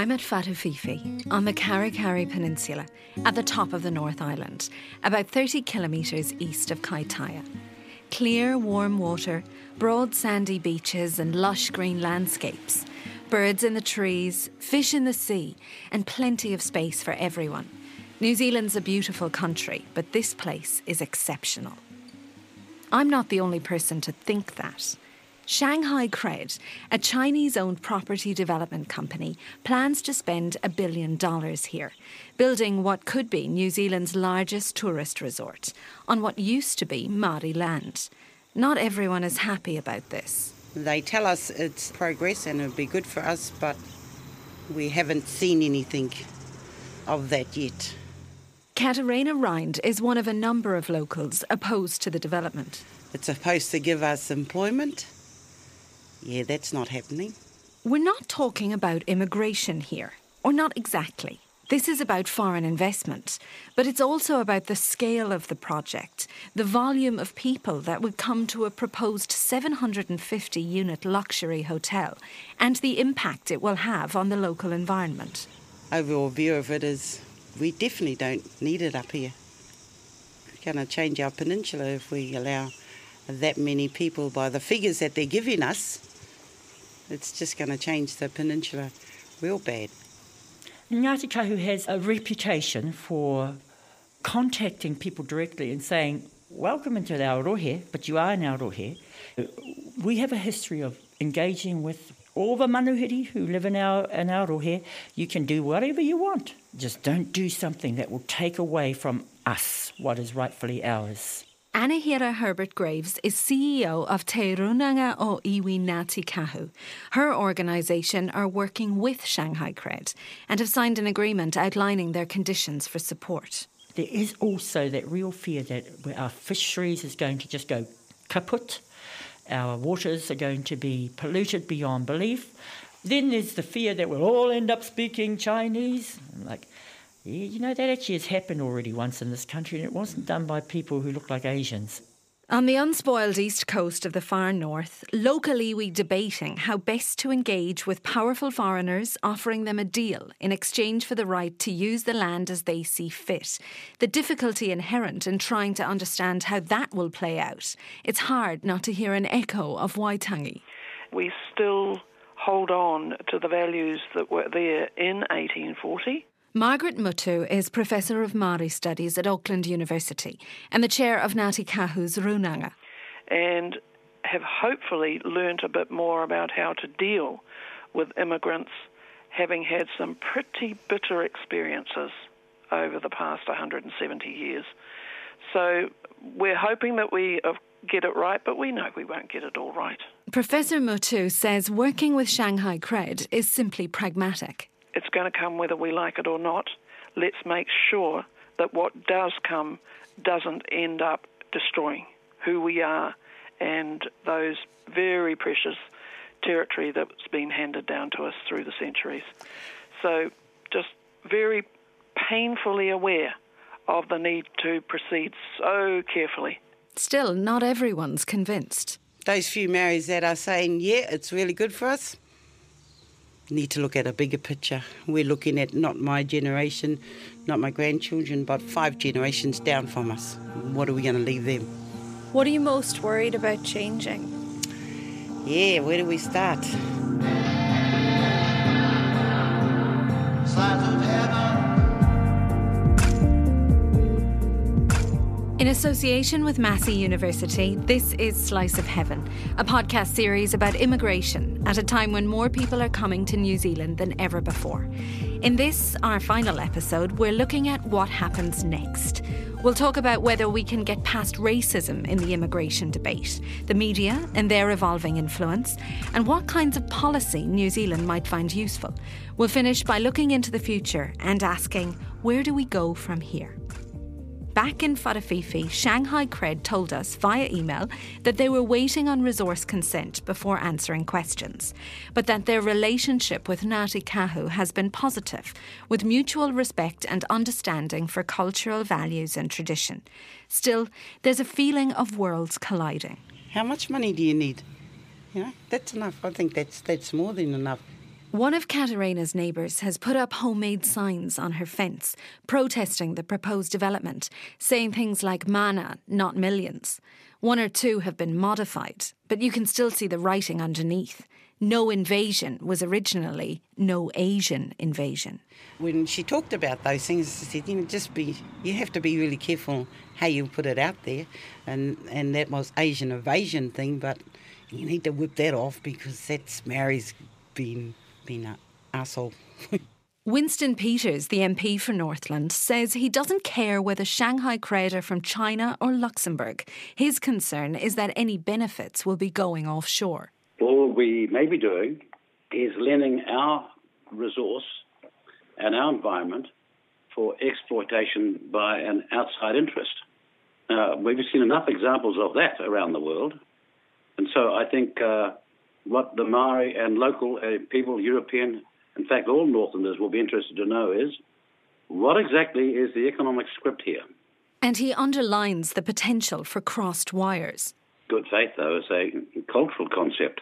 I'm at Whatuwhiwhi on the Karikari Peninsula at the top of the North Island, about 30 kilometres east of Kaitaia. Clear, warm water, broad sandy beaches, and lush green landscapes. Birds in the trees, fish in the sea, and plenty of space for everyone. New Zealand's a beautiful country, but this place is exceptional. I'm not the only person to think that. Shanghai Cred, a Chinese owned property development company, plans to spend a billion dollars here, building what could be New Zealand's largest tourist resort on what used to be Māori land. Not everyone is happy about this. They tell us it's progress and it'll be good for us, but we haven't seen anything of that yet. Katarina Rind is one of a number of locals opposed to the development. It's supposed to give us employment. Yeah, that's not happening. We're not talking about immigration here, or not exactly. This is about foreign investment, but it's also about the scale of the project, the volume of people that would come to a proposed 750 unit luxury hotel, and the impact it will have on the local environment. Overall view of it is we definitely don't need it up here. We're going to change our peninsula if we allow that many people by the figures that they're giving us. It's just going to change the peninsula real bad. Ngāti Kahu has a reputation for contacting people directly and saying, Welcome into our rohe, but you are in our rohe. We have a history of engaging with all the manuhiri who live in our, in our rohe. You can do whatever you want. Just don't do something that will take away from us what is rightfully ours. Anahera Herbert Graves is CEO of Te Runanga o Iwi Ngāti Kahu. Her organisation are working with Shanghai Cred and have signed an agreement outlining their conditions for support. There is also that real fear that our fisheries is going to just go kaput, our waters are going to be polluted beyond belief. Then there's the fear that we'll all end up speaking Chinese. Like, yeah, you know, that actually has happened already once in this country, and it wasn't done by people who look like Asians. On the unspoiled east coast of the far north, local iwi debating how best to engage with powerful foreigners offering them a deal in exchange for the right to use the land as they see fit. The difficulty inherent in trying to understand how that will play out. It's hard not to hear an echo of Waitangi. We still hold on to the values that were there in 1840. Margaret Mutu is Professor of Māori Studies at Auckland University and the chair of Ngāti Kahu's Runanga. And have hopefully learnt a bit more about how to deal with immigrants having had some pretty bitter experiences over the past 170 years. So we're hoping that we uh, get it right, but we know we won't get it all right. Professor Mutu says working with Shanghai Cred is simply pragmatic. It's going to come whether we like it or not. Let's make sure that what does come doesn't end up destroying who we are and those very precious territory that's been handed down to us through the centuries. So, just very painfully aware of the need to proceed so carefully. Still, not everyone's convinced. Those few Maoris that are saying, yeah, it's really good for us, need to look at a bigger picture. We're looking at not my generation, not my grandchildren, but five generations down from us. What are we going to leave them? What are you most worried about changing? Yeah, where do we start? In association with Massey University, this is Slice of Heaven, a podcast series about immigration at a time when more people are coming to New Zealand than ever before. In this, our final episode, we're looking at what happens next. We'll talk about whether we can get past racism in the immigration debate, the media and their evolving influence, and what kinds of policy New Zealand might find useful. We'll finish by looking into the future and asking, where do we go from here? Back in Whawhiwhi, Shanghai Cred told us via email that they were waiting on resource consent before answering questions, but that their relationship with Ngāti Kahu has been positive, with mutual respect and understanding for cultural values and tradition. Still, there's a feeling of worlds colliding. How much money do you need? You know, that's enough. I think that's that's more than enough. One of Katarina's neighbours has put up homemade signs on her fence, protesting the proposed development, saying things like mana, not millions. One or two have been modified, but you can still see the writing underneath. No invasion was originally no Asian invasion. When she talked about those things, she said, you know, just be, you have to be really careful how you put it out there. And, and that was Asian invasion thing, but you need to whip that off because that's Mary's been been an asshole. Winston Peters, the MP for Northland, says he doesn't care whether Shanghai Cred are from China or Luxembourg. His concern is that any benefits will be going offshore. All we may be doing is lending our resource and our environment for exploitation by an outside interest. Uh, we've seen enough examples of that around the world. And so I think uh, what the Maori and local uh, people, European, in fact, all Northerners will be interested to know is what exactly is the economic script here? And he underlines the potential for crossed wires. Good faith, though, is a cultural concept.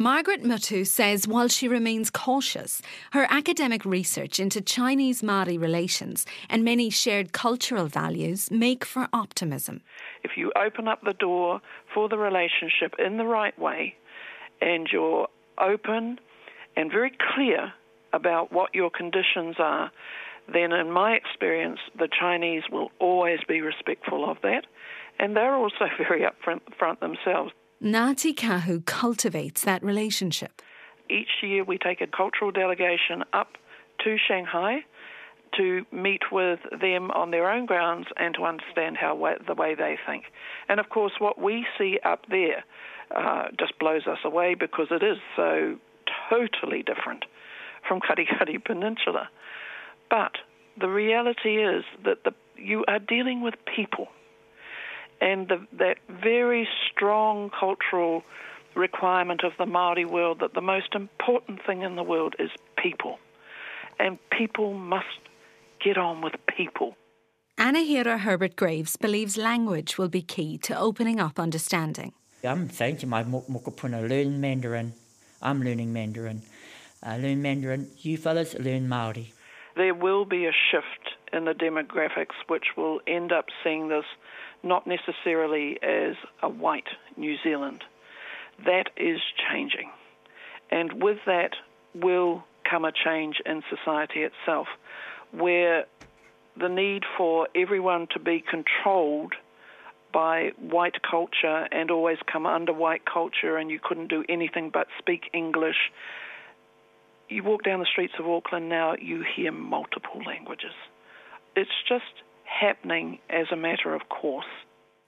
Margaret Mutu says while she remains cautious, her academic research into Chinese Māori relations and many shared cultural values make for optimism. If you open up the door for the relationship in the right way, and you're open and very clear about what your conditions are, then in my experience, the Chinese will always be respectful of that. And they're also very upfront front themselves. Ngāti Kahu cultivates that relationship. Each year we take a cultural delegation up to Shanghai to meet with them on their own grounds and to understand how the way they think. And of course, what we see up there uh, just blows us away because it is so totally different from Karikari Peninsula. But the reality is that the, you are dealing with people, and the, that very strong cultural requirement of the Maori world that the most important thing in the world is people, and people must get on with people. Anahera Herbert Graves believes language will be key to opening up understanding. I'm thinking my mokopuna learn Mandarin. I'm learning Mandarin. I learn Mandarin. You fellas learn Maori. There will be a shift in the demographics which will end up seeing this not necessarily as a white New Zealand. That is changing. And with that will come a change in society itself where the need for everyone to be controlled – by white culture and always come under white culture, and you couldn't do anything but speak English. You walk down the streets of Auckland now, you hear multiple languages. It's just happening as a matter of course.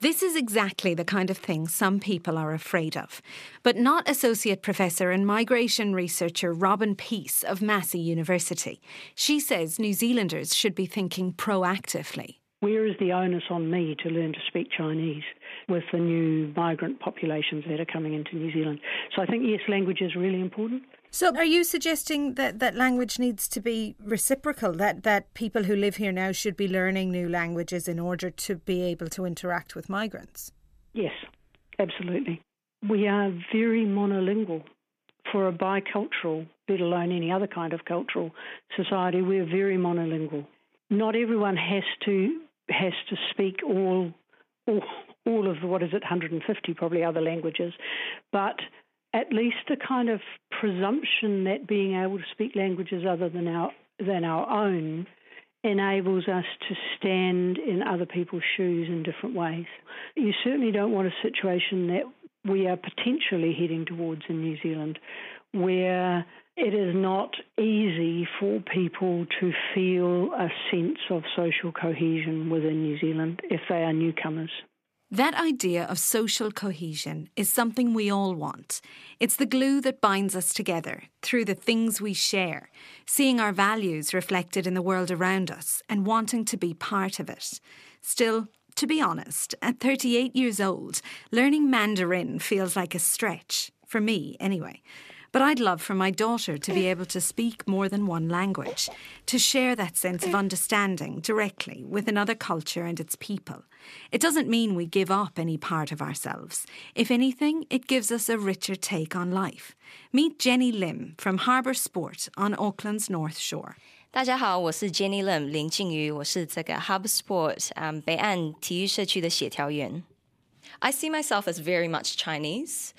This is exactly the kind of thing some people are afraid of, but not Associate Professor and Migration Researcher Robin Peace of Massey University. She says New Zealanders should be thinking proactively. Where is the onus on me to learn to speak Chinese with the new migrant populations that are coming into New Zealand? So I think, yes, language is really important. So, are you suggesting that, that language needs to be reciprocal, that, that people who live here now should be learning new languages in order to be able to interact with migrants? Yes, absolutely. We are very monolingual. For a bicultural, let alone any other kind of cultural society, we're very monolingual. Not everyone has to has to speak all, all, all of what is it, 150 probably other languages, but at least a kind of presumption that being able to speak languages other than our than our own enables us to stand in other people's shoes in different ways. You certainly don't want a situation that we are potentially heading towards in New Zealand where it is not easy for people to feel a sense of social cohesion within New Zealand if they are newcomers. That idea of social cohesion is something we all want. It's the glue that binds us together through the things we share, seeing our values reflected in the world around us and wanting to be part of it. Still, to be honest, at 38 years old, learning Mandarin feels like a stretch, for me anyway. But I'd love for my daughter to be able to speak more than one language, to share that sense of understanding directly with another culture and its people. It doesn't mean we give up any part of ourselves. If anything, it gives us a richer take on life. Meet Jenny Lim from Harbour Sport on Auckland's North Shore. 大家好，我是 Jenny Lim 林静瑜，我是这个 Harbour Sport 嗯、um, 北岸体育社区的协调员。I see myself as very much Chinese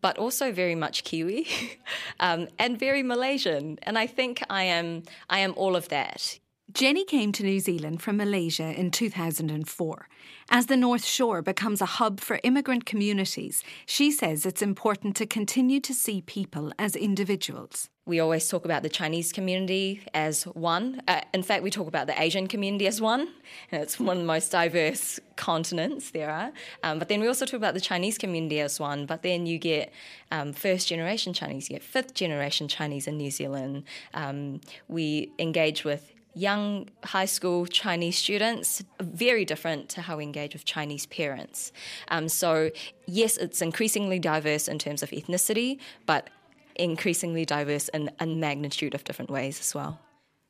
but also very much Kiwi um, and very Malaysian. And I think I am, I am all of that. Jenny came to New Zealand from Malaysia in 2004. As the North Shore becomes a hub for immigrant communities, she says it's important to continue to see people as individuals. We always talk about the Chinese community as one. Uh, in fact, we talk about the Asian community as one, and it's one of the most diverse continents there are. Um, but then we also talk about the Chinese community as one. But then you get um, first generation Chinese, you get fifth generation Chinese in New Zealand. Um, we engage with young high school Chinese students, very different to how we engage with Chinese parents. Um, so, yes, it's increasingly diverse in terms of ethnicity, but increasingly diverse in a magnitude of different ways as well.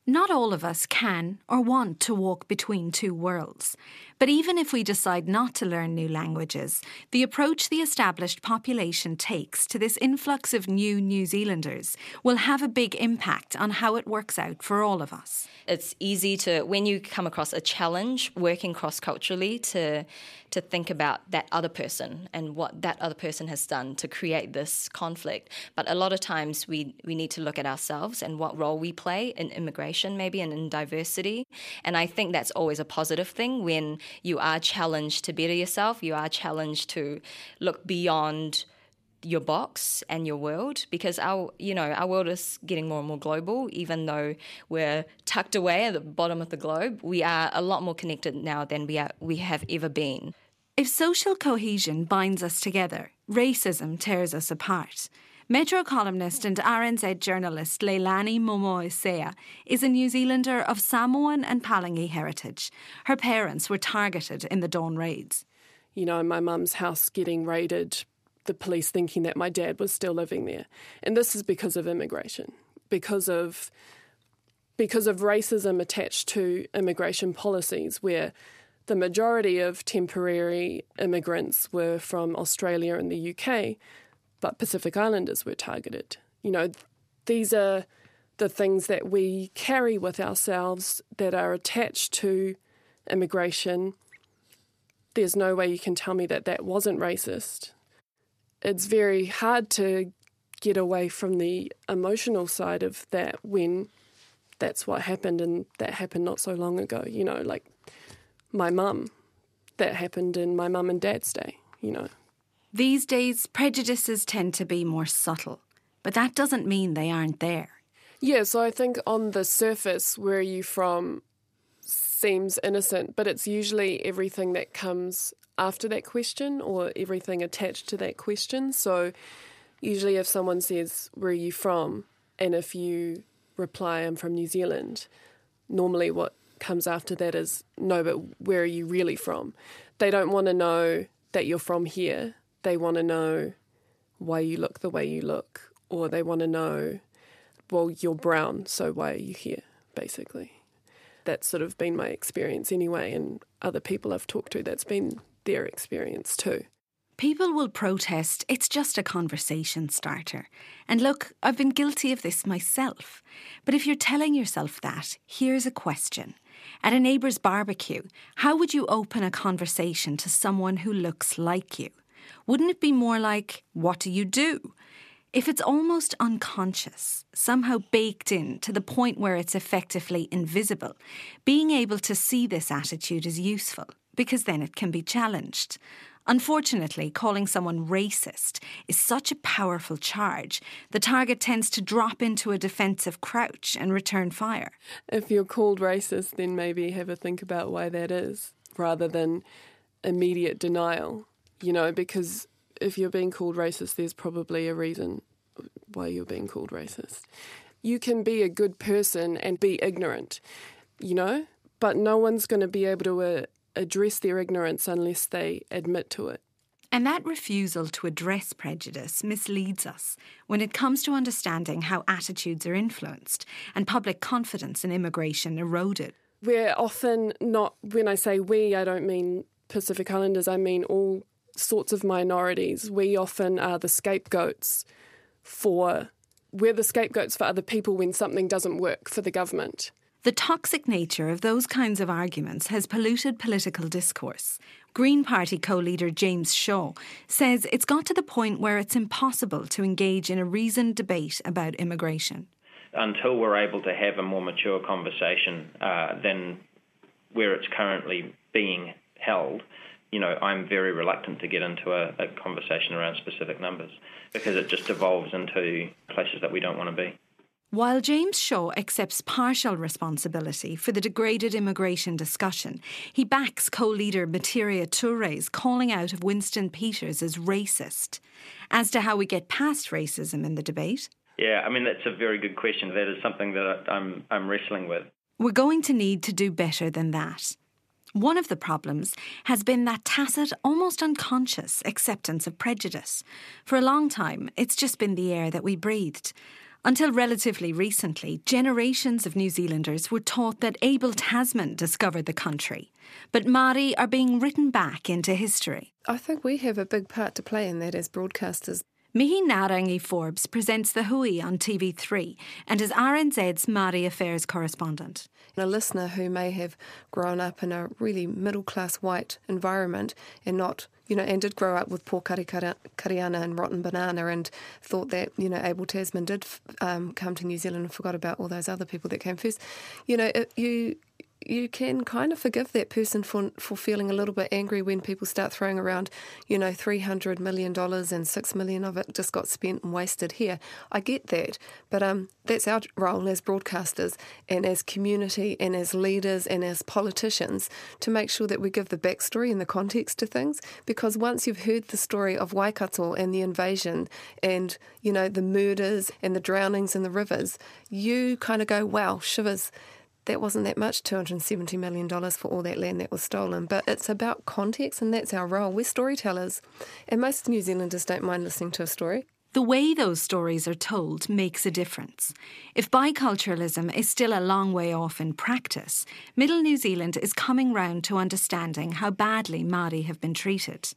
Not all of us can or want to walk between two worlds. But even if we decide not to learn new languages, the approach the established population takes to this influx of new New Zealanders will have a big impact on how it works out for all of us. It's easy to, when you come across a challenge working cross culturally, to to think about that other person and what that other person has done to create this conflict. But a lot of times we, we need to look at ourselves and what role we play in immigration, maybe, and in diversity. And I think that's always a positive thing when you are challenged to better yourself, you are challenged to look beyond your box and your world because our you know our world is getting more and more global. Even though we're tucked away at the bottom of the globe we are a lot more connected now than we are we have ever been. If social cohesion binds us together racism tears us apart Metro columnist and RNZ journalist Leilani Momoisea is a New Zealander of Samoan and Palangi heritage. Her parents were targeted in the Dawn raids. You know, my mum's house getting raided the police thinking that my dad was still living there. And this is because of immigration, because of because of racism attached to immigration policies where the majority of temporary immigrants were from Australia and the UK, but Pacific Islanders were targeted. You know, these are the things that we carry with ourselves that are attached to immigration. There's no way you can tell me that that wasn't racist it's very hard to get away from the emotional side of that when that's what happened and that happened not so long ago you know like my mum that happened in my mum and dad's day you know these days prejudices tend to be more subtle but that doesn't mean they aren't there yeah so i think on the surface where are you from seems innocent but it's usually everything that comes after that question or everything attached to that question. So, usually, if someone says, Where are you from? and if you reply, I'm from New Zealand, normally what comes after that is, No, but where are you really from? They don't want to know that you're from here. They want to know why you look the way you look, or they want to know, Well, you're brown, so why are you here, basically. That's sort of been my experience anyway, and other people I've talked to, that's been their experience too. People will protest, it's just a conversation starter. And look, I've been guilty of this myself. But if you're telling yourself that, here's a question. At a neighbour's barbecue, how would you open a conversation to someone who looks like you? Wouldn't it be more like, What do you do? If it's almost unconscious, somehow baked in to the point where it's effectively invisible, being able to see this attitude is useful because then it can be challenged. Unfortunately, calling someone racist is such a powerful charge, the target tends to drop into a defensive crouch and return fire. If you're called racist, then maybe have a think about why that is rather than immediate denial, you know, because if you're being called racist, there's probably a reason why you're being called racist. You can be a good person and be ignorant, you know, but no one's going to be able to uh, address their ignorance unless they admit to it. And that refusal to address prejudice misleads us when it comes to understanding how attitudes are influenced and public confidence in immigration eroded. We're often not, when I say we, I don't mean Pacific Islanders, I mean all sorts of minorities. We often are the scapegoats for, we're the scapegoats for other people when something doesn't work for the government. The toxic nature of those kinds of arguments has polluted political discourse. Green Party co leader James Shaw says it's got to the point where it's impossible to engage in a reasoned debate about immigration. Until we're able to have a more mature conversation uh, than where it's currently being held, you know, I'm very reluctant to get into a, a conversation around specific numbers because it just devolves into places that we don't want to be. While James Shaw accepts partial responsibility for the degraded immigration discussion, he backs co leader Metiria Turei's calling out of Winston Peters as racist. As to how we get past racism in the debate? Yeah, I mean, that's a very good question. That is something that I'm, I'm wrestling with. We're going to need to do better than that. One of the problems has been that tacit, almost unconscious acceptance of prejudice. For a long time, it's just been the air that we breathed. Until relatively recently, generations of New Zealanders were taught that Abel Tasman discovered the country. But Māori are being written back into history. I think we have a big part to play in that as broadcasters. Mihi Ngārangi Forbes presents The Hui on TV3 and is RNZ's Māori Affairs correspondent. A listener who may have grown up in a really middle class white environment and not, you know, and did grow up with poor kariana and rotten banana and thought that, you know, Abel Tasman did um, come to New Zealand and forgot about all those other people that came first. You know, it, you you can kind of forgive that person for for feeling a little bit angry when people start throwing around, you know, three hundred million dollars and six million of it just got spent and wasted here. I get that, but um, that's our role as broadcasters and as community and as leaders and as politicians to make sure that we give the backstory and the context to things. Because once you've heard the story of Waikato and the invasion and you know the murders and the drownings in the rivers, you kind of go, wow, shivers that wasn't that much, $270 million for all that land that was stolen. But it's about context, and that's our role. We're storytellers, and most New Zealanders don't mind listening to a story. The way those stories are told makes a difference. If biculturalism is still a long way off in practice, Middle New Zealand is coming round to understanding how badly Māori have been treated.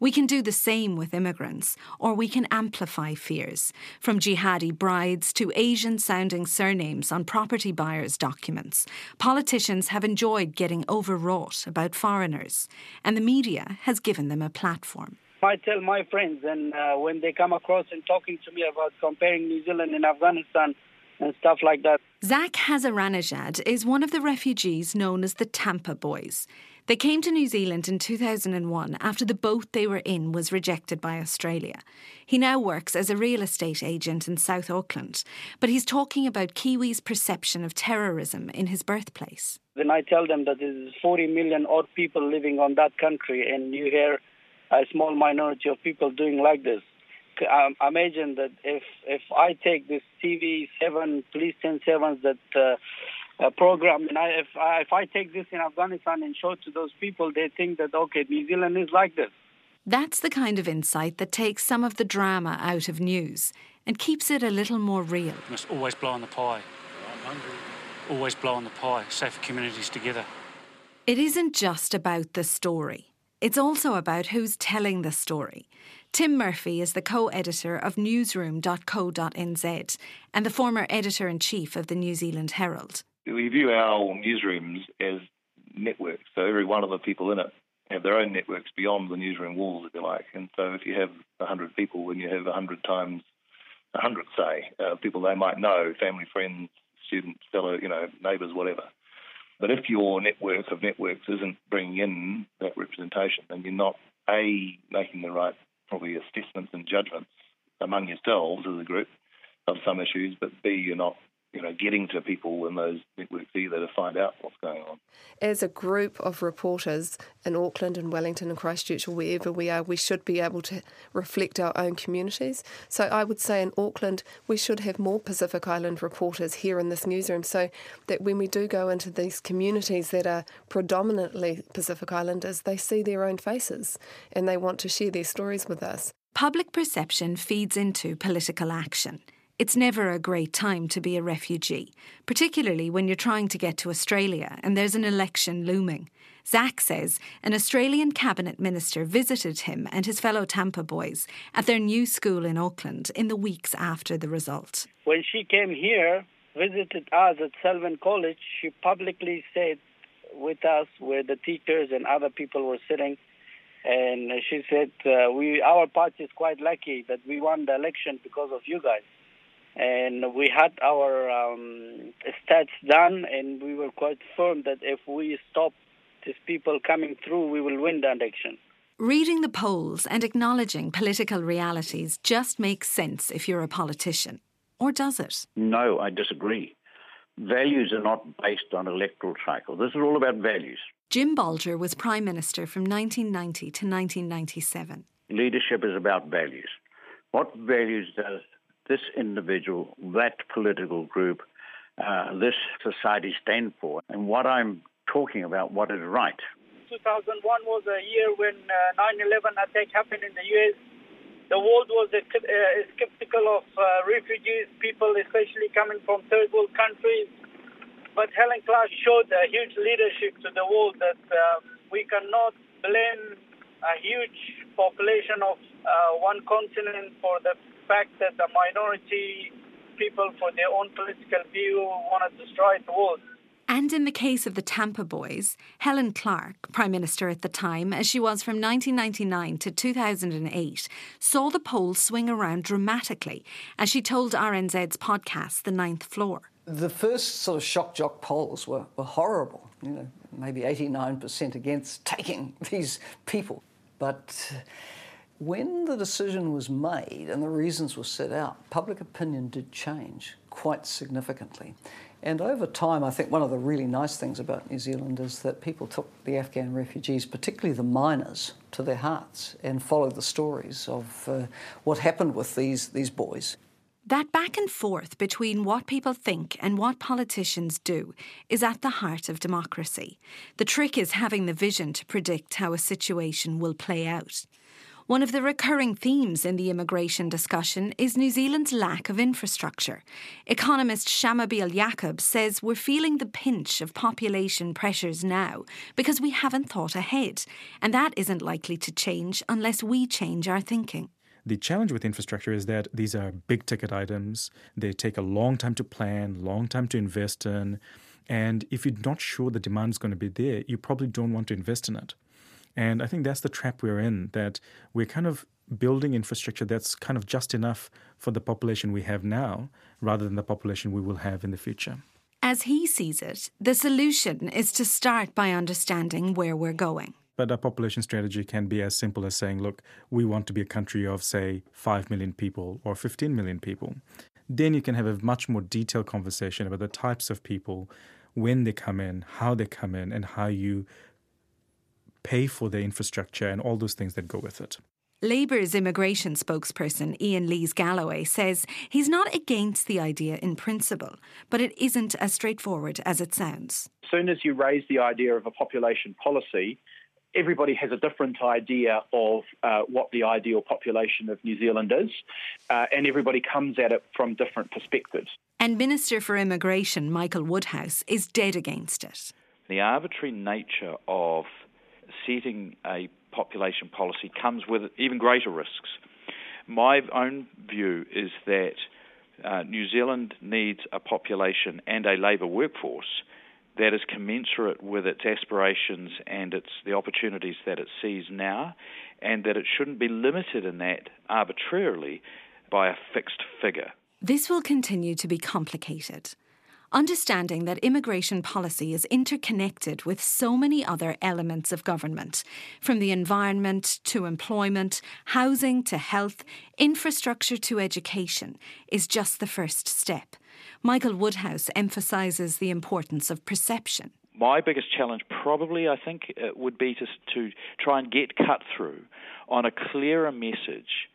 We can do the same with immigrants, or we can amplify fears, from jihadi brides to Asian sounding surnames on property buyers' documents. Politicians have enjoyed getting overwrought about foreigners, and the media has given them a platform. I tell my friends, and uh, when they come across and talking to me about comparing New Zealand and Afghanistan and stuff like that. Zach Hazaranajad is one of the refugees known as the Tampa Boys. They came to New Zealand in 2001 after the boat they were in was rejected by Australia. He now works as a real estate agent in South Auckland, but he's talking about Kiwis' perception of terrorism in his birthplace. Then I tell them that there's 40 million odd people living on that country, and you hear a small minority of people doing like this. Um, imagine that if if I take this TV seven police ten sevens that uh, uh, program and I if I, if I take this in Afghanistan and show it to those people, they think that okay, New Zealand is like this. That's the kind of insight that takes some of the drama out of news and keeps it a little more real. You must always blow on the pie. Always blow on the pie. Safer communities together. It isn't just about the story. It's also about who's telling the story. Tim Murphy is the co editor of newsroom.co.nz and the former editor in chief of the New Zealand Herald. We view our newsrooms as networks, so every one of the people in it have their own networks beyond the newsroom walls, if you like. And so if you have 100 people and you have 100 times a hundred, say, uh, people they might know, family, friends, students, fellow, you know, neighbours, whatever. But if your network of networks isn't bringing in that representation, then you're not a making the right probably assessments and judgments among yourselves as a group of some issues, but b you're not you know, getting to people in those networks either to find out what's going on. As a group of reporters in Auckland and Wellington and Christchurch or wherever we are, we should be able to reflect our own communities. So I would say in Auckland, we should have more Pacific Island reporters here in this newsroom so that when we do go into these communities that are predominantly Pacific Islanders, they see their own faces and they want to share their stories with us. Public perception feeds into political action. It's never a great time to be a refugee, particularly when you're trying to get to Australia and there's an election looming. Zach says an Australian cabinet minister visited him and his fellow Tampa boys at their new school in Auckland in the weeks after the result. When she came here, visited us at Selwyn College, she publicly said with us where the teachers and other people were sitting, and she said, uh, "We, our party is quite lucky that we won the election because of you guys." And we had our um, stats done, and we were quite firm that if we stop these people coming through, we will win the election. Reading the polls and acknowledging political realities just makes sense if you're a politician. Or does it? No, I disagree. Values are not based on electoral cycle. This is all about values. Jim Bolger was Prime Minister from 1990 to 1997. Leadership is about values. What values does this individual, that political group, uh, this society stand for, and what I'm talking about, what is right. 2001 was a year when uh, 9/11 attack happened in the U.S. The world was uh, skeptical of uh, refugees, people especially coming from third world countries. But Helen Clark showed a huge leadership to the world that uh, we cannot blame a huge population of uh, one continent for the fact that the minority people, for their own political view, want to destroy the world. And in the case of the Tampa Boys, Helen Clark, Prime Minister at the time, as she was from 1999 to 2008, saw the polls swing around dramatically, as she told RNZ's podcast, The Ninth Floor. The first sort of shock jock polls were, were horrible, you know, maybe 89% against taking these people. But when the decision was made and the reasons were set out, public opinion did change quite significantly. And over time, I think one of the really nice things about New Zealand is that people took the Afghan refugees, particularly the miners, to their hearts and followed the stories of uh, what happened with these, these boys. That back and forth between what people think and what politicians do is at the heart of democracy. The trick is having the vision to predict how a situation will play out. One of the recurring themes in the immigration discussion is New Zealand's lack of infrastructure. Economist Shamubeel Eaqub says we're feeling the pinch of population pressures now because we haven't thought ahead, and that isn't likely to change unless we change our thinking. The challenge with infrastructure is that these are big ticket items. They take a long time to plan, long time to invest in. And if you're not sure the demand is going to be there, you probably don't want to invest in it. And I think that's the trap we're in, that we're kind of building infrastructure that's kind of just enough for the population we have now rather than the population we will have in the future. As he sees it, the solution is to start by understanding where we're going. But a population strategy can be as simple as saying, look, we want to be a country of, say, 5 million people or 15 million people. Then you can have a much more detailed conversation about the types of people, when they come in, how they come in, and how you pay for the infrastructure and all those things that go with it. Labour's immigration spokesperson Ian Lees-Galloway says he's not against the idea in principle, but it isn't as straightforward as it sounds. As soon as you raise the idea of a population policy, everybody has a different idea of uh, what the ideal population of New Zealand is, uh, and everybody comes at it from different perspectives. And Minister for Immigration Michael Woodhouse is dead against it. The arbitrary nature of setting a population policy comes with even greater risks. My own view is that uh, New Zealand needs a population and a labour workforce that is commensurate with its aspirations and its the opportunities that it sees now, and that it shouldn't be limited in that arbitrarily by a fixed figure. This will continue to be complicated. Understanding that immigration policy is interconnected with so many other elements of government, from the environment to employment, housing to health, infrastructure to education, is just the first step. Michael Woodhouse emphasises the importance of perception. My biggest challenge, probably, I think, uh, would be to, to try and get cut through on a clearer message,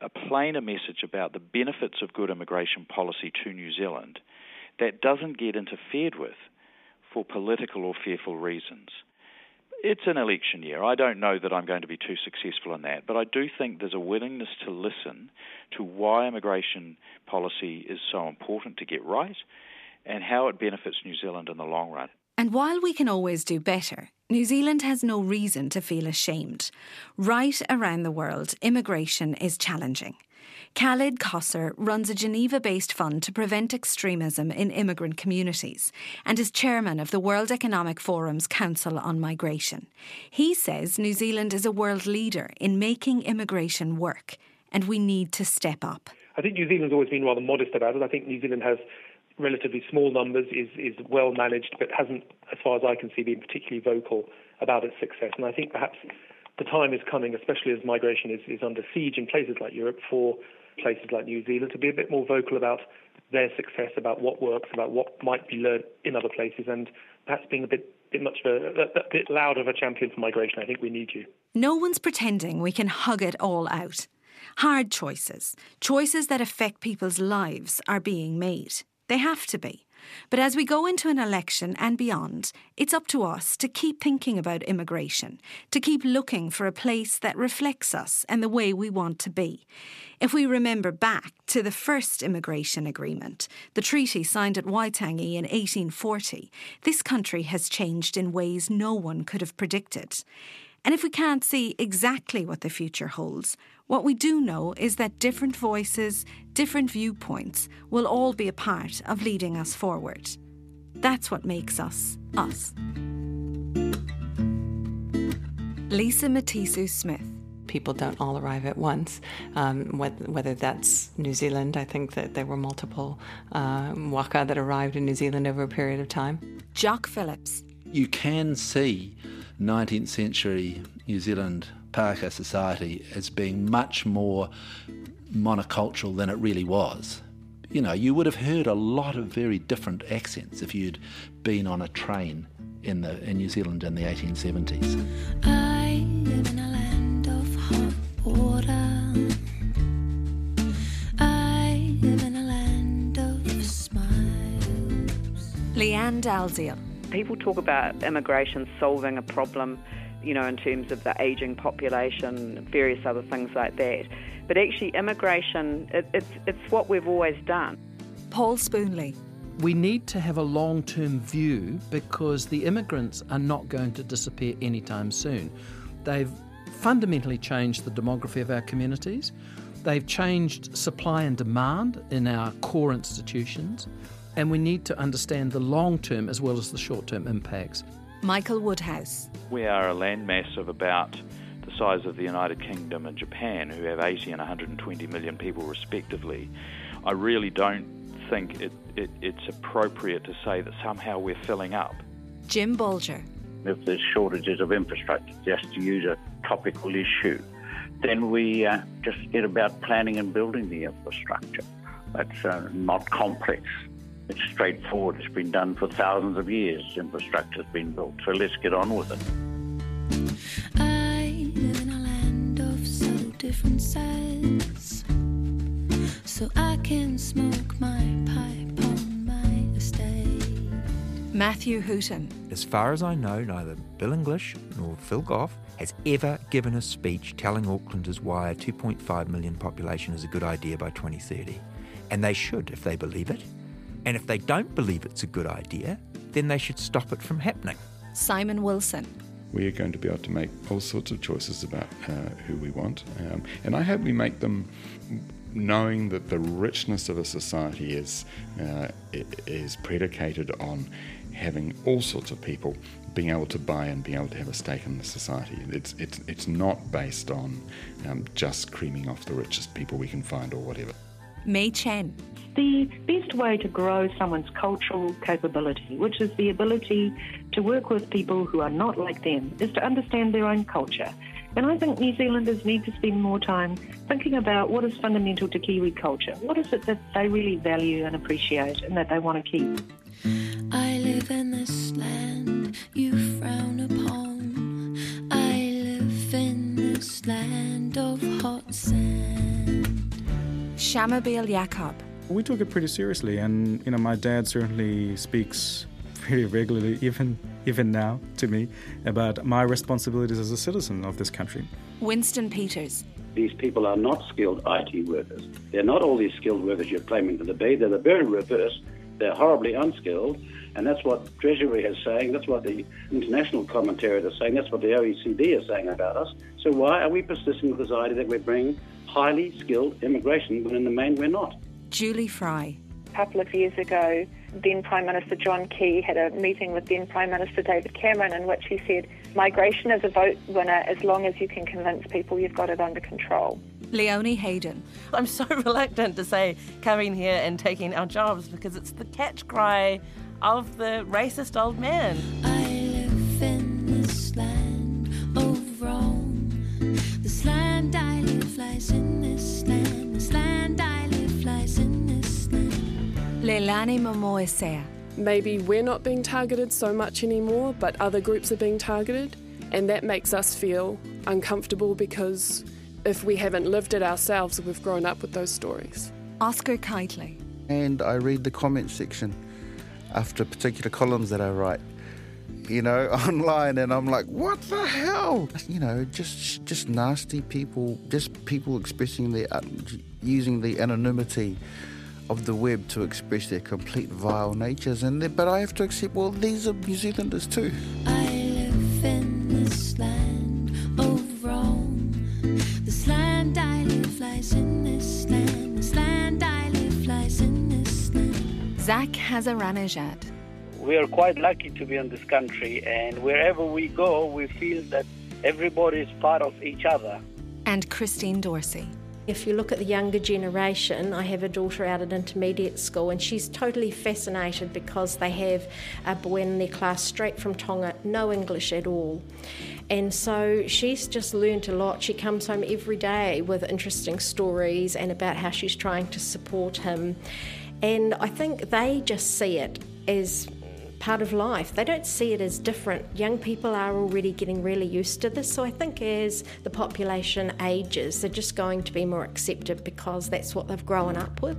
a plainer message about the benefits of good immigration policy to New Zealand that doesn't get interfered with for political or fearful reasons. It's an election year. I don't know that I'm going to be too successful in that, but I do think there's a willingness to listen to why immigration policy is so important to get right and how it benefits New Zealand in the long run. And while we can always do better, New Zealand has no reason to feel ashamed. Right around the world, immigration is challenging. Khalid Koser runs a Geneva based fund to prevent extremism in immigrant communities and is chairman of the World Economic Forum's Council on Migration. He says New Zealand is a world leader in making immigration work, and we need to step up. I think New Zealand's always been rather modest about it. I think New Zealand has relatively small numbers, is, is well managed, but hasn't, as far as I can see, been particularly vocal about its success. And I think perhaps the time is coming, especially as migration is, is under siege in places like Europe, for places like New Zealand to be a bit more vocal about their success, about what works, about what might be learned in other places, and perhaps being a bit, bit much of a, a, a bit louder of a champion for migration. I think we need you. No one's pretending we can hug it all out. Hard choices, choices that affect people's lives, are being made. They have to be. But as we go into an election and beyond, it's up to us to keep thinking about immigration, to keep looking for a place that reflects us and the way we want to be. If we remember back to the first immigration agreement, the treaty signed at Waitangi in 1840, this country has changed in ways no one could have predicted. And if we can't see exactly what the future holds, what we do know is that different voices, different viewpoints will all be a part of leading us forward. That's what makes us us. Lisa Matisoo-Smith people don't all arrive at once. Um, whether, that's New Zealand, I think that there were multiple uh, waka that arrived in New Zealand over a period of time. Jock Phillips. You can see 19th century New Zealand Pākehā society as being much more monocultural than it really was. You know, you would have heard a lot of very different accents if you'd been on a train in the in New Zealand in the 1870s. I live in a land of hot water. I live in a land of smiles. Lianne Dalziel people talk about immigration solving a problem, you know, in terms of the ageing population, various other things like that. But actually, immigration, it, it's, it's what we've always done. Paul Spoonley. We need to have a long term view because the immigrants are not going to disappear anytime soon. They've fundamentally changed the demography of our communities. They've changed supply and demand in our core institutions and we need to understand the long term as well as the short term impacts. Michael Woodhouse. We are a landmass of about the size of the United Kingdom and Japan, who have 80 and 120 million people respectively. I really don't think it, it, it's appropriate to say that somehow we're filling up. Jim Bolger. If there's shortages of infrastructure, just to use a topical issue, then we uh, just get about planning and building the infrastructure. That's uh, not complex. It's straightforward. It's been done for thousands of years. Infrastructure's been built. So let's get on with it. I live in a land of so different sides. So I can smoke my pipe on my estate. Matthew Hooton. As far as I know, neither Bill English nor Phil Goff has ever given a speech telling Aucklanders why a 2.5 million population is a good idea by 2030. And they should if they believe it. And if they don't believe it's a good idea, then they should stop it from happening. Simon Wilson. We are going to be able to make all sorts of choices about uh, who we want. Um, and I hope we make them knowing that the richness of a society is, uh, is predicated on having all sorts of people being able to buy and being able to have a stake in the society. It's it's it's not based on um, just creaming off the richest people we can find or whatever. Mei Chen. The best way to grow someone's cultural capability, which is the ability to work with people who are not like them, is to understand their own culture. And I think New Zealanders need to spend more time thinking about what is fundamental to Kiwi culture. What is it that they really value and appreciate and that they want to keep? I live in this land you frown upon. I live in this land of hot sand. Shamubeel Eaqub. We took it pretty seriously, and you know, my dad certainly speaks pretty regularly, even even now, to me, about my responsibilities as a citizen of this country. Winston Peters. These people are not skilled IT workers. They're not all these skilled workers you're claiming to be. They're the very reverse. They're horribly unskilled, and that's what Treasury is saying. That's what the international commentators are saying. That's what the OECD is saying about us. So why are we persisting with this idea that we're bringing highly skilled immigration when in the main we're not? Julie Fry. A couple of years ago, then Prime Minister John Key had a meeting with then Prime Minister David Cameron in which he said, migration is a vote winner as long as you can convince people you've got it under control. Leonie Hayden. I'm so reluctant to say coming here and taking our jobs because it's the catch cry of the racist old man. I live in this land of wrong. This land I live lies in Leilani Momoisea. Maybe we're not being targeted so much anymore, but other groups are being targeted, and that makes us feel uncomfortable because if we haven't lived it ourselves, we've grown up with those stories. Oscar Kightley. And I read the comment section after particular columns that I write, you know, online, and I'm like, what the hell? You know, just just nasty people, just people expressing their, uh, using the anonymity of the web to express their complete vile natures. And they, but I have to accept, well, these are New Zealanders too. I live in this land of wrong. This land I live lies in this land. This land I live lies in this land. Zach Hazaranejad. We are quite lucky to be in this country, and wherever we go, we feel that everybody is part of each other. And Christine Dorsey. If you look at the younger generation, I have a daughter out at intermediate school, and she's totally fascinated because they have a boy in their class straight from Tonga, no English at all. And so she's just learnt a lot. She comes home every day with interesting stories and about how she's trying to support him. And I think they just see it as part of life. They don't see it as different. Young people are already getting really used to this, so I think as the population ages, they're just going to be more accepted because that's what they've grown up with.